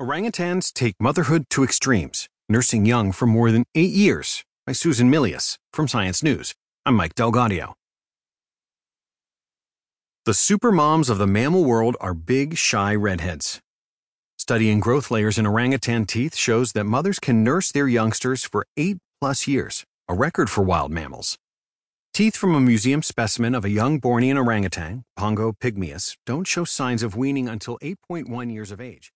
Orangutans take motherhood to extremes, nursing young for more than eight years. By Susan Milius from Science News. I'm Mike DelGaudio. The supermoms of the mammal world are big, shy redheads. Studying growth layers in orangutan teeth shows that mothers can nurse their youngsters for eight plus years, a record for wild mammals. Teeth from a museum specimen of a young Bornean orangutan, Pongo pygmaeus, don't show signs of weaning until 8.1 years of age.